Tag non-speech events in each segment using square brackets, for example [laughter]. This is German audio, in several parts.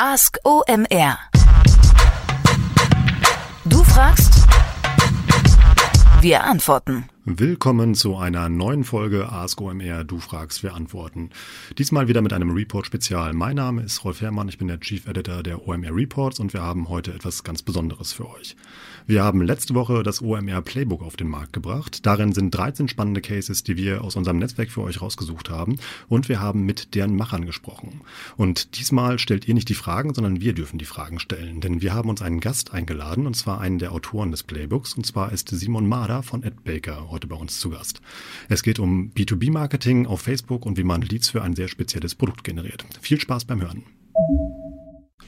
Ask OMR. Du fragst, wir antworten. Willkommen zu einer neuen Folge Ask OMR. Du fragst, wir antworten. Diesmal wieder mit einem Report-Spezial. Mein Name ist Rolf Herrmann, ich bin der Chief Editor der OMR Reports und wir haben heute etwas ganz Besonderes für euch. Wir haben letzte Woche das OMR Playbook auf den Markt gebracht. Darin sind 13 spannende Cases, die wir aus unserem Netzwerk für euch rausgesucht haben und wir haben mit deren Machern gesprochen. Und diesmal stellt ihr nicht die Fragen, sondern wir dürfen die Fragen stellen, denn wir haben uns einen Gast eingeladen und zwar einen der Autoren des Playbooks und zwar ist Simon Mader von Ed Baker heute bei uns zu Gast. Es geht um B2B-Marketing auf Facebook und wie man Leads für ein sehr spezielles Produkt generiert. Viel Spaß beim Hören.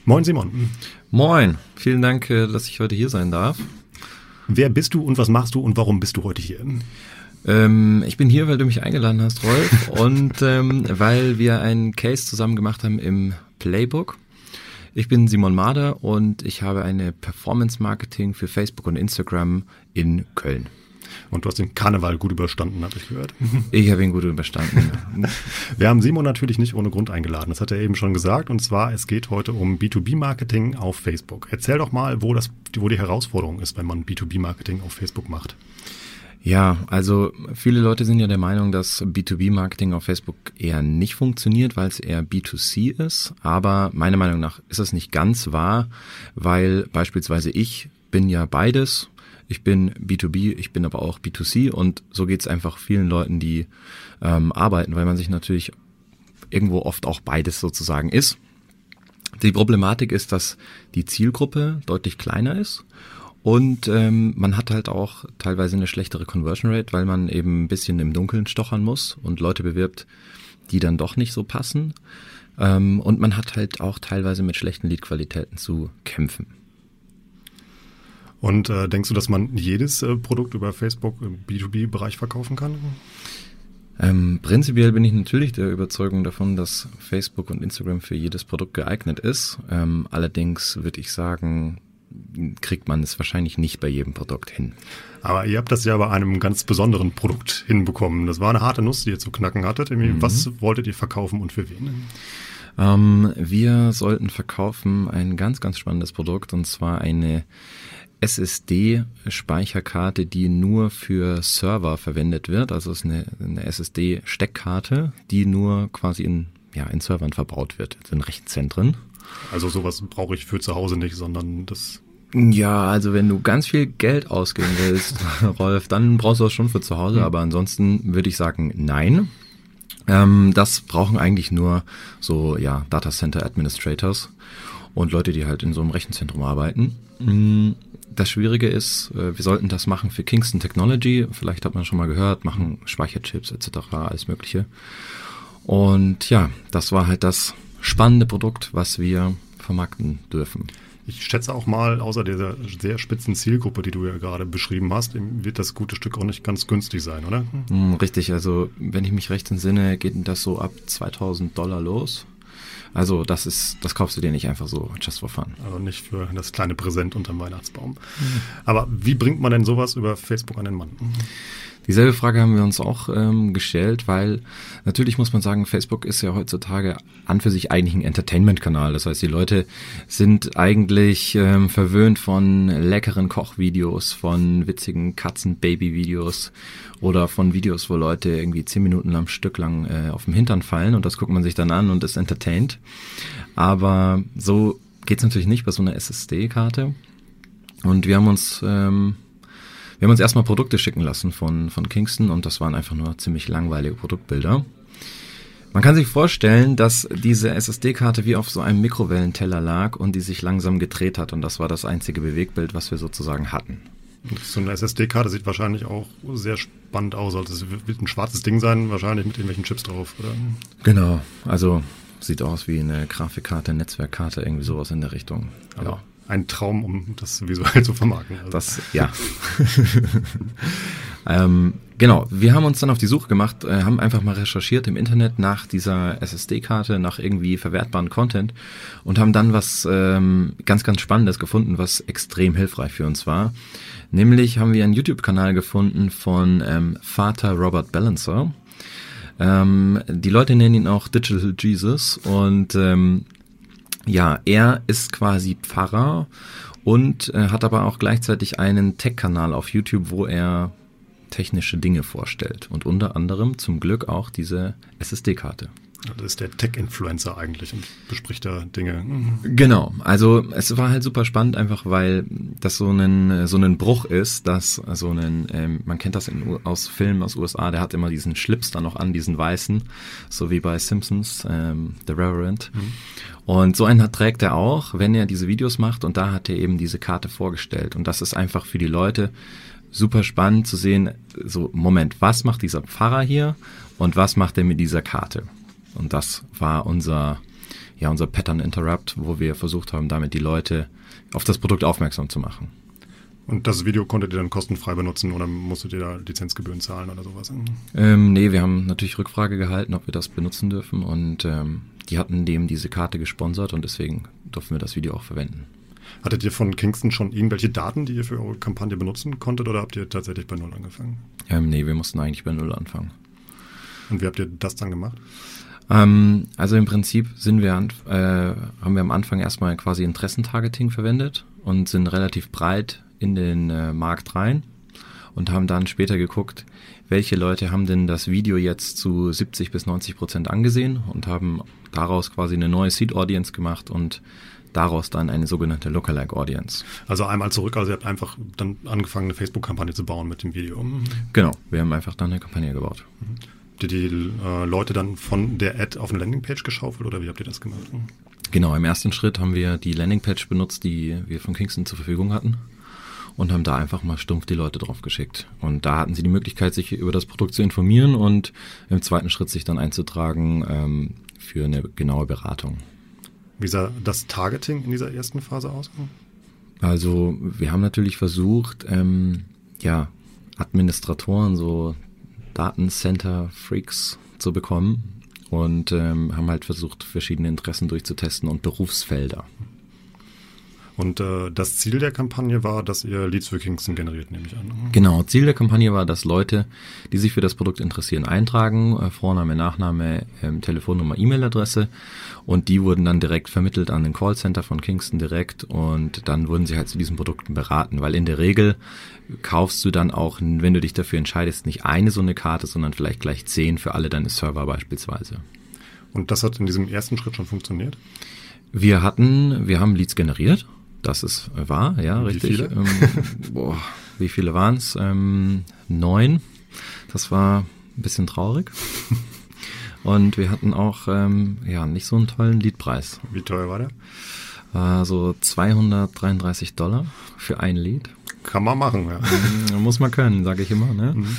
Moin Simon. Moin, vielen Dank, äh, dass ich heute hier sein darf. Wer bist du und was machst du und warum bist du heute hier? Ähm, ich bin hier, weil du mich eingeladen hast, Rolf, [laughs] und ähm, weil wir einen Case zusammen gemacht haben im Playbook. Ich bin Simon Mader und ich habe eine Performance Marketing für Facebook und Instagram in Köln. Und du hast den Karneval gut überstanden, habe ich gehört. [laughs] Ich habe ihn gut überstanden. [laughs] Wir haben Simon natürlich nicht ohne Grund eingeladen. Das hat er eben schon gesagt. Und zwar, es geht heute um B2B-Marketing auf Facebook. Erzähl doch mal, wo, das, wo die Herausforderung ist, wenn man B2B-Marketing auf Facebook macht. Ja, also viele Leute sind ja der Meinung, dass B2B-Marketing auf Facebook eher nicht funktioniert, weil es eher B2C ist. Aber meiner Meinung nach ist das nicht ganz wahr, weil beispielsweise ich bin ja beides ich bin B2B, ich bin aber auch B2C und so geht es einfach vielen Leuten, die ähm, arbeiten, weil man sich natürlich irgendwo oft auch beides sozusagen ist. Die Problematik ist, dass die Zielgruppe deutlich kleiner ist und ähm, man hat halt auch teilweise eine schlechtere Conversion Rate, weil man eben ein bisschen im Dunkeln stochern muss und Leute bewirbt, die dann doch nicht so passen. Ähm, und man hat halt auch teilweise mit schlechten Leadqualitäten zu kämpfen. Und äh, denkst du, dass man jedes äh, Produkt über Facebook im B2B-Bereich verkaufen kann? Ähm, prinzipiell bin ich natürlich der Überzeugung davon, dass Facebook und Instagram für jedes Produkt geeignet ist. Ähm, allerdings würde ich sagen, kriegt man es wahrscheinlich nicht bei jedem Produkt hin. Aber ihr habt das ja bei einem ganz besonderen Produkt hinbekommen. Das war eine harte Nuss, die ihr zu knacken hattet. Mhm. Was wolltet ihr verkaufen und für wen? Ähm, wir sollten verkaufen ein ganz, ganz spannendes Produkt und zwar eine SSD-Speicherkarte, die nur für Server verwendet wird. Also es ist eine, eine SSD-Steckkarte, die nur quasi in, ja, in Servern verbaut wird, in Rechenzentren. Also sowas brauche ich für zu Hause nicht, sondern das ja, also wenn du ganz viel Geld ausgeben willst, [laughs] Rolf, dann brauchst du das schon für zu Hause, mhm. aber ansonsten würde ich sagen, nein. Ähm, das brauchen eigentlich nur so, ja, Data Center Administrators und Leute, die halt in so einem Rechenzentrum arbeiten. Mhm das Schwierige ist, äh, wir sollten das machen für Kingston Technology. Vielleicht hat man schon mal gehört, machen Speicherchips etc., alles Mögliche. Und ja, das war halt das spannende Produkt, was wir vermarkten dürfen. Ich schätze auch mal, außer dieser sehr spitzen Zielgruppe, die du ja gerade beschrieben hast, wird das gute Stück auch nicht ganz günstig sein, oder? Hm, richtig, also wenn ich mich recht entsinne, geht das so ab 2000 Dollar los. Also das ist, das kaufst du dir nicht einfach so just for fun. Also nicht für das kleine Präsent unterm Weihnachtsbaum. Mhm. Aber wie bringt man denn sowas über Facebook an den Mann? Dieselbe Frage haben wir uns auch ähm, gestellt, weil natürlich muss man sagen, Facebook ist ja heutzutage an für sich eigentlich ein Entertainment-Kanal. Das heißt, die Leute sind eigentlich ähm, verwöhnt von leckeren Kochvideos, von witzigen Katzen-Baby-Videos oder von Videos, wo Leute irgendwie zehn Minuten am Stück lang äh, auf dem Hintern fallen und das guckt man sich dann an und ist entertained. Aber so geht's natürlich nicht bei so einer SSD-Karte. Und wir haben uns ähm, wir haben uns erstmal Produkte schicken lassen von, von Kingston und das waren einfach nur ziemlich langweilige Produktbilder. Man kann sich vorstellen, dass diese SSD-Karte wie auf so einem Mikrowellenteller lag und die sich langsam gedreht hat und das war das einzige Bewegbild, was wir sozusagen hatten. So eine SSD-Karte sieht wahrscheinlich auch sehr spannend aus. Also es wird ein schwarzes Ding sein, wahrscheinlich mit irgendwelchen Chips drauf, oder? Genau, also sieht aus wie eine Grafikkarte, Netzwerkkarte, irgendwie sowas in der Richtung. Also ja ein Traum, um das visuell [laughs] zu vermarkten. Also. Das, ja. [laughs] ähm, genau, wir haben uns dann auf die Suche gemacht, äh, haben einfach mal recherchiert im Internet nach dieser SSD-Karte, nach irgendwie verwertbaren Content und haben dann was ähm, ganz, ganz Spannendes gefunden, was extrem hilfreich für uns war. Nämlich haben wir einen YouTube-Kanal gefunden von ähm, Vater Robert Balancer. Ähm, die Leute nennen ihn auch Digital Jesus und ähm, Ja, er ist quasi Pfarrer und äh, hat aber auch gleichzeitig einen Tech-Kanal auf YouTube, wo er technische Dinge vorstellt und unter anderem zum Glück auch diese SSD-Karte. Das ist der Tech-Influencer eigentlich und bespricht da Dinge. Genau, also es war halt super spannend, einfach weil das so ein so ein Bruch ist, dass so ein, ähm, man kennt das in, aus Filmen aus USA, der hat immer diesen Schlips da noch an, diesen weißen, so wie bei Simpsons, ähm, The Reverend. Mhm. Und so einen trägt er auch, wenn er diese Videos macht und da hat er eben diese Karte vorgestellt und das ist einfach für die Leute super spannend zu sehen, so Moment, was macht dieser Pfarrer hier und was macht er mit dieser Karte? Und das war unser, ja, unser Pattern Interrupt, wo wir versucht haben, damit die Leute auf das Produkt aufmerksam zu machen. Und das Video konntet ihr dann kostenfrei benutzen oder musstet ihr da Lizenzgebühren zahlen oder sowas? Ähm, nee, wir haben natürlich Rückfrage gehalten, ob wir das benutzen dürfen und ähm, die hatten dem diese Karte gesponsert und deswegen durften wir das Video auch verwenden. Hattet ihr von Kingston schon irgendwelche Daten, die ihr für eure Kampagne benutzen konntet oder habt ihr tatsächlich bei Null angefangen? Ähm, nee, wir mussten eigentlich bei Null anfangen. Und wie habt ihr das dann gemacht? Ähm, also im Prinzip sind wir, äh, haben wir am Anfang erstmal quasi Interessentargeting verwendet und sind relativ breit in den äh, Markt rein und haben dann später geguckt, welche Leute haben denn das Video jetzt zu 70 bis 90 Prozent angesehen und haben daraus quasi eine neue Seed Audience gemacht und daraus dann eine sogenannte Lookalike Audience. Also einmal zurück, also ihr habt einfach dann angefangen, eine Facebook-Kampagne zu bauen mit dem Video. Genau, wir haben einfach dann eine Kampagne gebaut. Mhm habt ihr die äh, Leute dann von der Ad auf eine Landingpage geschaufelt oder wie habt ihr das gemacht? Genau, im ersten Schritt haben wir die Landingpage benutzt, die wir von Kingston zur Verfügung hatten und haben da einfach mal stumpf die Leute drauf geschickt. Und da hatten sie die Möglichkeit, sich über das Produkt zu informieren und im zweiten Schritt sich dann einzutragen ähm, für eine genaue Beratung. Wie sah das Targeting in dieser ersten Phase aus? Also wir haben natürlich versucht, ähm, ja, Administratoren, so Datencenter-Freaks zu bekommen und ähm, haben halt versucht, verschiedene Interessen durchzutesten und Berufsfelder. Und äh, das Ziel der Kampagne war, dass ihr Leads für Kingston generiert, nehme ich an. Genau, Ziel der Kampagne war, dass Leute, die sich für das Produkt interessieren, eintragen, äh, Vorname, Nachname, ähm, Telefonnummer, E-Mail-Adresse und die wurden dann direkt vermittelt an den Callcenter von Kingston direkt und dann wurden sie halt zu diesen Produkten beraten, weil in der Regel kaufst du dann auch, wenn du dich dafür entscheidest, nicht eine so eine Karte, sondern vielleicht gleich zehn für alle deine Server beispielsweise. Und das hat in diesem ersten Schritt schon funktioniert? Wir hatten, wir haben Leads generiert das ist wahr, ja, wie richtig. Viele? Ähm, boah, wie viele waren es? Ähm, neun. Das war ein bisschen traurig. Und wir hatten auch ähm, ja nicht so einen tollen Liedpreis. Wie teuer war der? Äh, so 233 Dollar für ein Lied. Kann man machen, ja. Mhm, muss man können, sage ich immer. Ne? Mhm.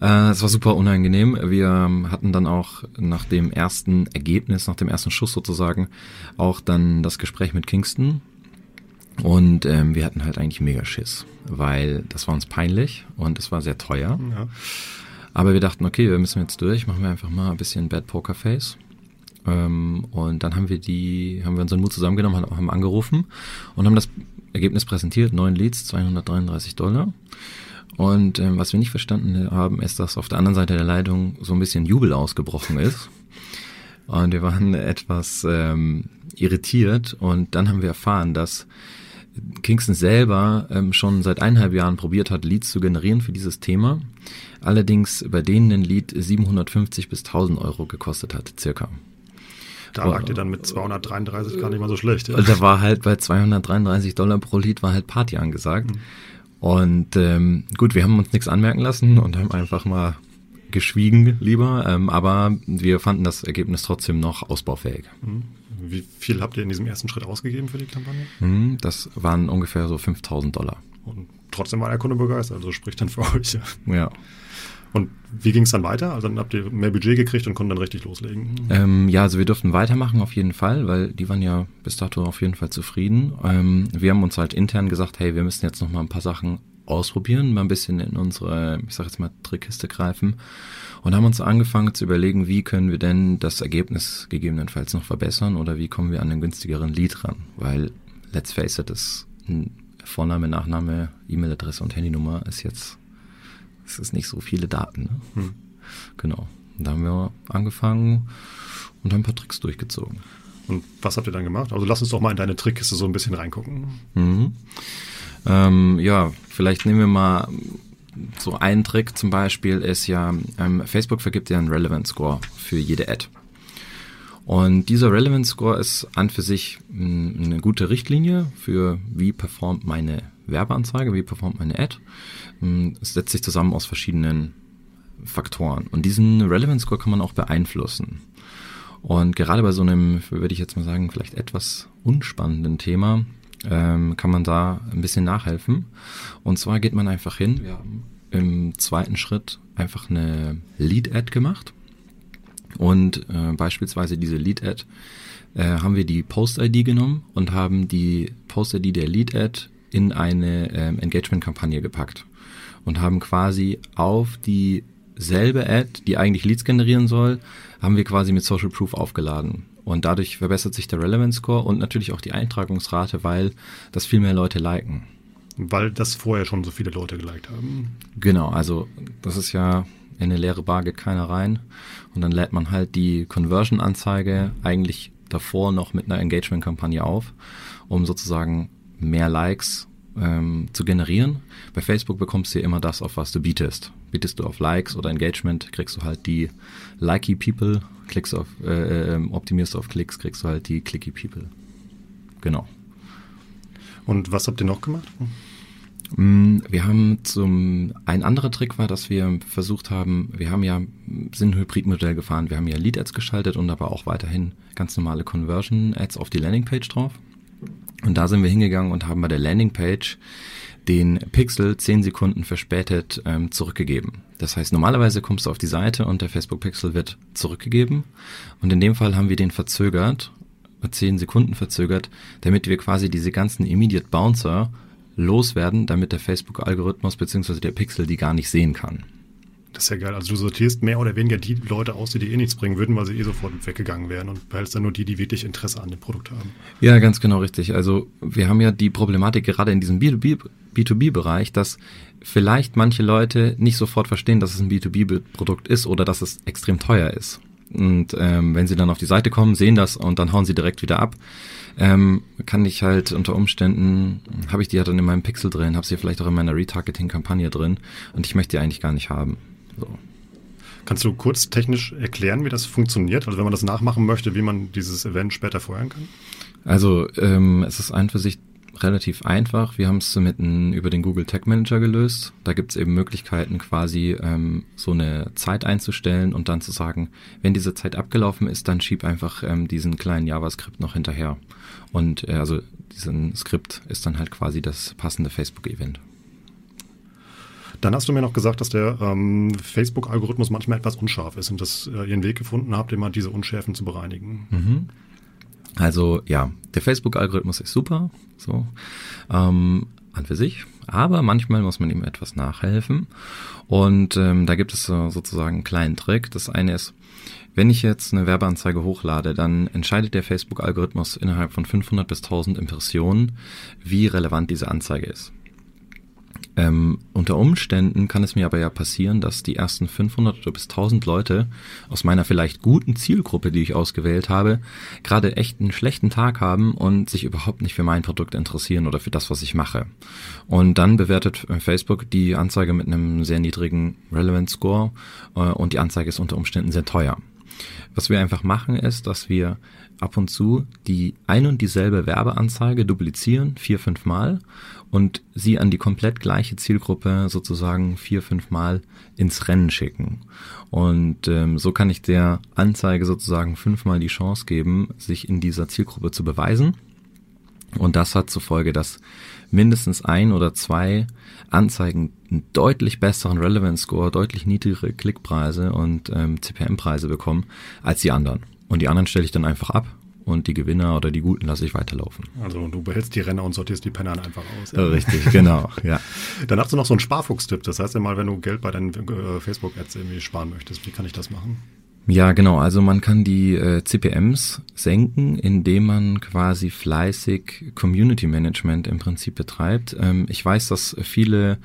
Äh, es war super unangenehm. Wir hatten dann auch nach dem ersten Ergebnis, nach dem ersten Schuss sozusagen, auch dann das Gespräch mit Kingston und ähm, wir hatten halt eigentlich mega Schiss, weil das war uns peinlich und es war sehr teuer. Ja. Aber wir dachten, okay, wir müssen jetzt durch, machen wir einfach mal ein bisschen Bad Poker Face. Ähm, und dann haben wir die, haben wir unseren Mut zusammengenommen, haben angerufen und haben das Ergebnis präsentiert, neun Leads, 233 Dollar. Und ähm, was wir nicht verstanden haben, ist, dass auf der anderen Seite der Leitung so ein bisschen Jubel ausgebrochen ist. Und wir waren etwas ähm, irritiert und dann haben wir erfahren, dass Kingston selber ähm, schon seit eineinhalb Jahren probiert hat, Leads zu generieren für dieses Thema. Allerdings bei denen ein Lead 750 bis 1000 Euro gekostet hat, circa. Da lag ihr dann mit 233 gar nicht mal so schlecht. Ja. Da war halt bei 233 Dollar pro Lead war halt Party angesagt. Mhm. Und ähm, gut, wir haben uns nichts anmerken lassen und haben einfach mal geschwiegen lieber, ähm, aber wir fanden das Ergebnis trotzdem noch ausbaufähig. Mhm. Wie viel habt ihr in diesem ersten Schritt ausgegeben für die Kampagne? Mhm, das waren ungefähr so 5000 Dollar. Und trotzdem war der Kunde begeistert, also spricht dann für [laughs] euch. Ja. Und wie ging es dann weiter? Also dann habt ihr mehr Budget gekriegt und konnten dann richtig loslegen? Ähm, ja, also wir durften weitermachen auf jeden Fall, weil die waren ja bis dato auf jeden Fall zufrieden. Ähm, wir haben uns halt intern gesagt, hey, wir müssen jetzt noch mal ein paar Sachen ausprobieren, mal ein bisschen in unsere, ich sag jetzt mal, Trickkiste greifen und haben uns angefangen zu überlegen, wie können wir denn das Ergebnis gegebenenfalls noch verbessern oder wie kommen wir an einen günstigeren Lead ran, weil let's face it, das Vorname, Nachname, E-Mail-Adresse und Handynummer ist jetzt, es ist nicht so viele Daten. Ne? Hm. Genau. Und da haben wir angefangen und haben ein paar Tricks durchgezogen. Und was habt ihr dann gemacht? Also lass uns doch mal in deine Trickkiste so ein bisschen reingucken. Mhm. Ähm, ja, vielleicht nehmen wir mal so einen Trick zum Beispiel ist ja, ähm, Facebook vergibt ja einen Relevance Score für jede Ad. Und dieser Relevance Score ist an für sich eine gute Richtlinie für wie performt meine Werbeanzeige, wie performt meine Ad. Es setzt sich zusammen aus verschiedenen Faktoren. Und diesen Relevance Score kann man auch beeinflussen. Und gerade bei so einem, würde ich jetzt mal sagen, vielleicht etwas unspannenden Thema, ähm, kann man da ein bisschen nachhelfen. Und zwar geht man einfach hin. Wir haben im zweiten Schritt einfach eine Lead-Ad gemacht. Und äh, beispielsweise diese Lead-Ad äh, haben wir die Post-ID genommen und haben die Post-ID der Lead-Ad in eine ähm, Engagement-Kampagne gepackt und haben quasi auf dieselbe Ad, die eigentlich Leads generieren soll, haben wir quasi mit Social Proof aufgeladen. Und dadurch verbessert sich der Relevance Score und natürlich auch die Eintragungsrate, weil das viel mehr Leute liken. Weil das vorher schon so viele Leute geliked haben. Genau, also das ist ja in eine leere Bar geht keiner rein. Und dann lädt man halt die Conversion-Anzeige eigentlich davor noch mit einer Engagement-Kampagne auf, um sozusagen mehr Likes ähm, zu generieren. Bei Facebook bekommst du ja immer das, auf was du bietest. Bietest du auf Likes oder Engagement, kriegst du halt die likey People. Klickst auf, äh, ähm, optimierst du auf Klicks, kriegst du halt die clicky People. Genau. Und was habt ihr noch gemacht? Mm, wir haben zum, ein anderer Trick war, dass wir versucht haben, wir haben ja, sind ein Hybridmodell gefahren, wir haben ja Lead-Ads geschaltet und aber auch weiterhin ganz normale Conversion-Ads auf die Landingpage drauf. Und da sind wir hingegangen und haben bei der Landingpage den Pixel 10 Sekunden verspätet ähm, zurückgegeben. Das heißt, normalerweise kommst du auf die Seite und der Facebook-Pixel wird zurückgegeben. Und in dem Fall haben wir den verzögert, 10 Sekunden verzögert, damit wir quasi diese ganzen Immediate Bouncer loswerden, damit der Facebook-Algorithmus bzw. der Pixel die gar nicht sehen kann. Das ist ja geil. Also du sortierst mehr oder weniger die Leute aus, die dir eh nichts bringen würden, weil sie eh sofort weggegangen wären und behältst dann nur die, die wirklich Interesse an dem Produkt haben. Ja, ganz genau richtig. Also wir haben ja die Problematik gerade in diesem B2B-Bereich, dass vielleicht manche Leute nicht sofort verstehen, dass es ein B2B-Produkt ist oder dass es extrem teuer ist. Und ähm, wenn sie dann auf die Seite kommen, sehen das und dann hauen sie direkt wieder ab, ähm, kann ich halt unter Umständen, habe ich die ja dann in meinem Pixel drin, habe sie vielleicht auch in meiner Retargeting-Kampagne drin und ich möchte die eigentlich gar nicht haben. So. Kannst du kurz technisch erklären, wie das funktioniert? Also wenn man das nachmachen möchte, wie man dieses Event später feuern kann? Also ähm, es ist ein für sich relativ einfach. Wir haben es mit ein, über den Google Tag Manager gelöst. Da gibt es eben Möglichkeiten, quasi ähm, so eine Zeit einzustellen und dann zu sagen, wenn diese Zeit abgelaufen ist, dann schieb einfach ähm, diesen kleinen JavaScript noch hinterher. Und äh, also diesen Skript ist dann halt quasi das passende Facebook-Event. Dann hast du mir noch gesagt, dass der ähm, Facebook-Algorithmus manchmal etwas unscharf ist und dass äh, ihr einen Weg gefunden habt, immer diese Unschärfen zu bereinigen. Mhm. Also ja, der Facebook-Algorithmus ist super, so ähm, an für sich, aber manchmal muss man ihm etwas nachhelfen. Und ähm, da gibt es so, sozusagen einen kleinen Trick. Das eine ist, wenn ich jetzt eine Werbeanzeige hochlade, dann entscheidet der Facebook-Algorithmus innerhalb von 500 bis 1000 Impressionen, wie relevant diese Anzeige ist. Ähm, unter Umständen kann es mir aber ja passieren, dass die ersten 500 oder bis 1000 Leute aus meiner vielleicht guten Zielgruppe, die ich ausgewählt habe, gerade echt einen schlechten Tag haben und sich überhaupt nicht für mein Produkt interessieren oder für das, was ich mache. Und dann bewertet äh, Facebook die Anzeige mit einem sehr niedrigen Relevance Score äh, und die Anzeige ist unter Umständen sehr teuer. Was wir einfach machen ist, dass wir ab und zu die ein und dieselbe Werbeanzeige duplizieren, vier, fünf Mal und sie an die komplett gleiche Zielgruppe sozusagen vier, fünf Mal ins Rennen schicken. Und ähm, so kann ich der Anzeige sozusagen fünfmal die Chance geben, sich in dieser Zielgruppe zu beweisen. Und das hat zur Folge, dass mindestens ein oder zwei Anzeigen einen deutlich besseren Relevance Score, deutlich niedrigere Klickpreise und ähm, CPM-Preise bekommen als die anderen. Und die anderen stelle ich dann einfach ab und die Gewinner oder die Guten lasse ich weiterlaufen. Also du behältst die Renner und sortierst die Penner einfach aus. Ja. Richtig, genau, ja. [laughs] Dann hast du noch so einen Sparfuchs-Tipp. Das heißt ja mal, wenn du Geld bei deinen äh, Facebook-Ads irgendwie sparen möchtest, wie kann ich das machen? Ja, genau. Also man kann die äh, CPMs senken, indem man quasi fleißig Community Management im Prinzip betreibt. Ähm, ich weiß, dass viele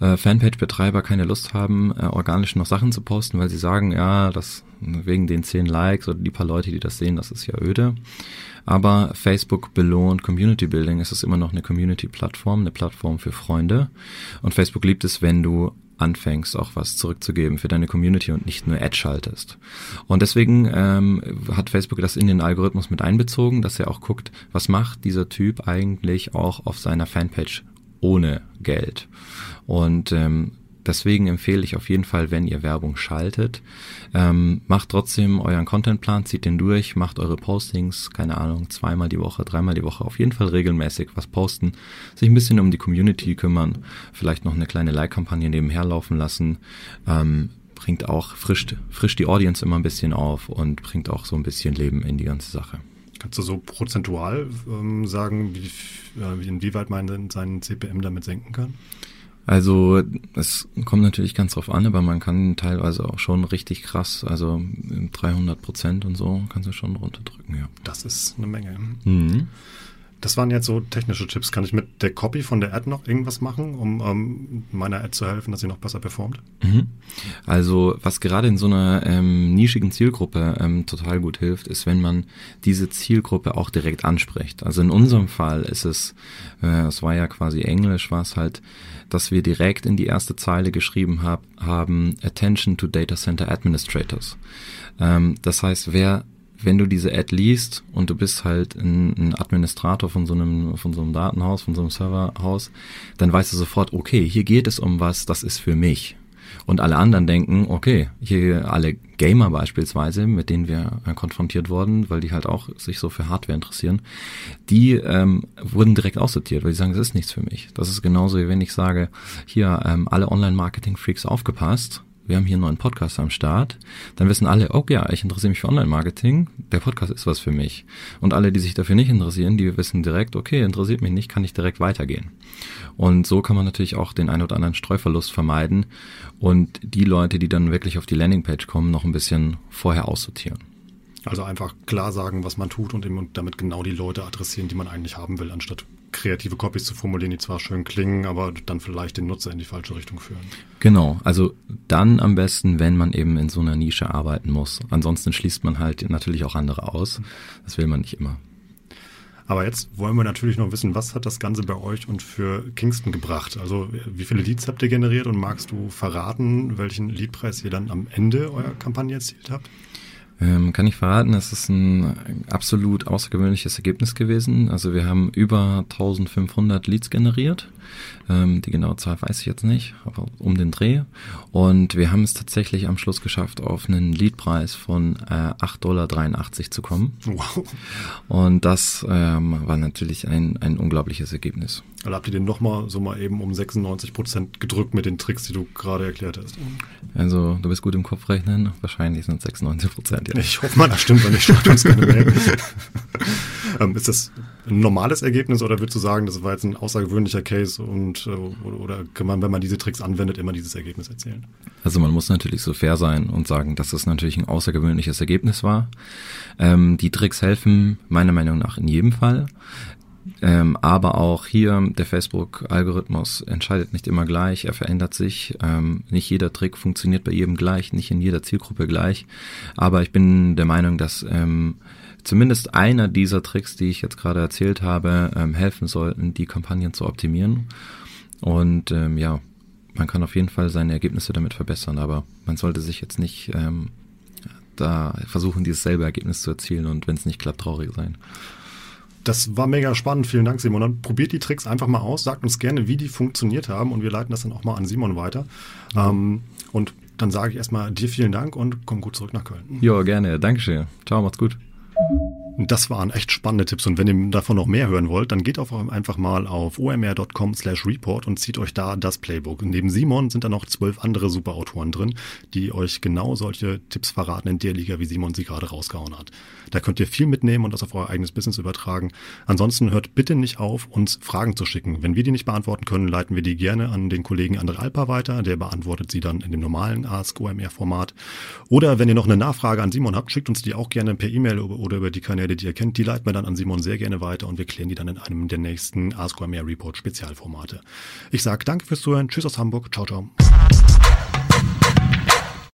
äh, Fanpage-Betreiber keine Lust haben, äh, organisch noch Sachen zu posten, weil sie sagen, ja, das wegen den zehn Likes oder die paar Leute, die das sehen, das ist ja öde. Aber Facebook belohnt Community Building. Es ist immer noch eine Community-Plattform, eine Plattform für Freunde. Und Facebook liebt es, wenn du anfängst, auch was zurückzugeben für deine Community und nicht nur Ad schaltest. Und deswegen ähm, hat Facebook das in den Algorithmus mit einbezogen, dass er auch guckt, was macht dieser Typ eigentlich auch auf seiner Fanpage ohne Geld. Und ähm, Deswegen empfehle ich auf jeden Fall, wenn ihr Werbung schaltet, ähm, macht trotzdem euren Contentplan, zieht den durch, macht eure Postings, keine Ahnung, zweimal die Woche, dreimal die Woche, auf jeden Fall regelmäßig was posten, sich ein bisschen um die Community kümmern, vielleicht noch eine kleine Like-Kampagne nebenher laufen lassen, ähm, bringt auch frisch, frisch die Audience immer ein bisschen auf und bringt auch so ein bisschen Leben in die ganze Sache. Kannst du so prozentual ähm, sagen, wie, äh, inwieweit man seinen CPM damit senken kann? Also es kommt natürlich ganz drauf an, aber man kann teilweise auch schon richtig krass, also 300 Prozent und so kannst du schon runterdrücken, ja. Das ist eine Menge. Mhm. Das waren jetzt so technische Tipps. Kann ich mit der Copy von der Ad noch irgendwas machen, um ähm, meiner Ad zu helfen, dass sie noch besser performt? Mhm. Also was gerade in so einer ähm, nischigen Zielgruppe ähm, total gut hilft, ist, wenn man diese Zielgruppe auch direkt anspricht. Also in unserem Fall ist es, äh, es war ja quasi Englisch, war es halt, dass wir direkt in die erste Zeile geschrieben hab, haben Attention to Data Center Administrators. Ähm, das heißt, wer wenn du diese Ad liest und du bist halt ein, ein, Administrator von so einem von so einem Datenhaus, von so einem Serverhaus, dann weißt du sofort, okay, hier geht es um was, das ist für mich. Und alle anderen denken, okay, hier alle Gamer beispielsweise, mit denen wir äh, konfrontiert wurden, weil die halt auch sich so für Hardware interessieren, die ähm, wurden direkt aussortiert, weil die sagen, das ist nichts für mich. Das ist genauso wie wenn ich sage, hier ähm, alle Online-Marketing-Freaks aufgepasst, wir haben hier einen neuen Podcast am Start, dann wissen alle, oh ja, ich interessiere mich für Online-Marketing, der Podcast ist was für mich. Und alle, die sich dafür nicht interessieren, die wissen direkt, okay, interessiert mich nicht, kann ich direkt weitergehen. Und so kann man natürlich auch den ein oder anderen Streuverlust vermeiden und die Leute, die dann wirklich auf die Landingpage kommen, noch ein bisschen vorher aussortieren. Also einfach klar sagen, was man tut und damit genau die Leute adressieren, die man eigentlich haben will, anstatt kreative Copies zu formulieren, die zwar schön klingen, aber dann vielleicht den Nutzer in die falsche Richtung führen. Genau, also dann am besten, wenn man eben in so einer Nische arbeiten muss. Ansonsten schließt man halt natürlich auch andere aus. Das will man nicht immer. Aber jetzt wollen wir natürlich noch wissen, was hat das Ganze bei euch und für Kingston gebracht? Also wie viele Leads habt ihr generiert und magst du verraten, welchen Leadpreis ihr dann am Ende eurer Kampagne erzielt habt? Ähm, kann ich verraten, es ist ein absolut außergewöhnliches Ergebnis gewesen. Also wir haben über 1500 Leads generiert. Ähm, die genaue Zahl weiß ich jetzt nicht, aber um den Dreh. Und wir haben es tatsächlich am Schluss geschafft, auf einen Leadpreis von äh, 8,83 Dollar zu kommen. Wow. Und das ähm, war natürlich ein, ein unglaubliches Ergebnis. Also habt ihr den nochmal so mal eben um 96 Prozent gedrückt mit den Tricks, die du gerade erklärt hast? Also du bist gut im Kopf rechnen. Wahrscheinlich sind es 96 Prozent. Ja. Ich hoffe mal, das stimmt, wenn nicht schreibt uns gerne Mail. [laughs] ähm, ist das ein normales Ergebnis oder würdest du sagen, das war jetzt ein außergewöhnlicher Case und äh, oder kann man, wenn man diese Tricks anwendet, immer dieses Ergebnis erzielen? Also man muss natürlich so fair sein und sagen, dass es natürlich ein außergewöhnliches Ergebnis war. Ähm, die Tricks helfen meiner Meinung nach in jedem Fall. Ähm, aber auch hier, der Facebook-Algorithmus entscheidet nicht immer gleich, er verändert sich. Ähm, nicht jeder Trick funktioniert bei jedem gleich, nicht in jeder Zielgruppe gleich. Aber ich bin der Meinung, dass ähm, zumindest einer dieser Tricks, die ich jetzt gerade erzählt habe, ähm, helfen sollten, die Kampagnen zu optimieren. Und ähm, ja, man kann auf jeden Fall seine Ergebnisse damit verbessern, aber man sollte sich jetzt nicht ähm, da versuchen, dieses selbe Ergebnis zu erzielen und wenn es nicht klappt, traurig sein. Das war mega spannend. Vielen Dank, Simon. Dann probiert die Tricks einfach mal aus. Sagt uns gerne, wie die funktioniert haben und wir leiten das dann auch mal an Simon weiter. Mhm. Ähm, und dann sage ich erstmal dir vielen Dank und komm gut zurück nach Köln. Ja, gerne. Dankeschön. Ciao, macht's gut. Das waren echt spannende Tipps und wenn ihr davon noch mehr hören wollt, dann geht auf einfach mal auf omr.com slash report und zieht euch da das Playbook. Neben Simon sind da noch zwölf andere Superautoren drin, die euch genau solche Tipps verraten in der Liga, wie Simon sie gerade rausgehauen hat. Da könnt ihr viel mitnehmen und das auf euer eigenes Business übertragen. Ansonsten hört bitte nicht auf, uns Fragen zu schicken. Wenn wir die nicht beantworten können, leiten wir die gerne an den Kollegen Andre Alpa weiter. Der beantwortet sie dann in dem normalen Ask OMR Format. Oder wenn ihr noch eine Nachfrage an Simon habt, schickt uns die auch gerne per E-Mail oder über die Kanäle Kanäle, die ihr kennt, die leiten wir dann an Simon sehr gerne weiter und wir klären die dann in einem der nächsten Ask Mehr Report Spezialformate. Ich sage danke fürs Zuhören, tschüss aus Hamburg, ciao, ciao.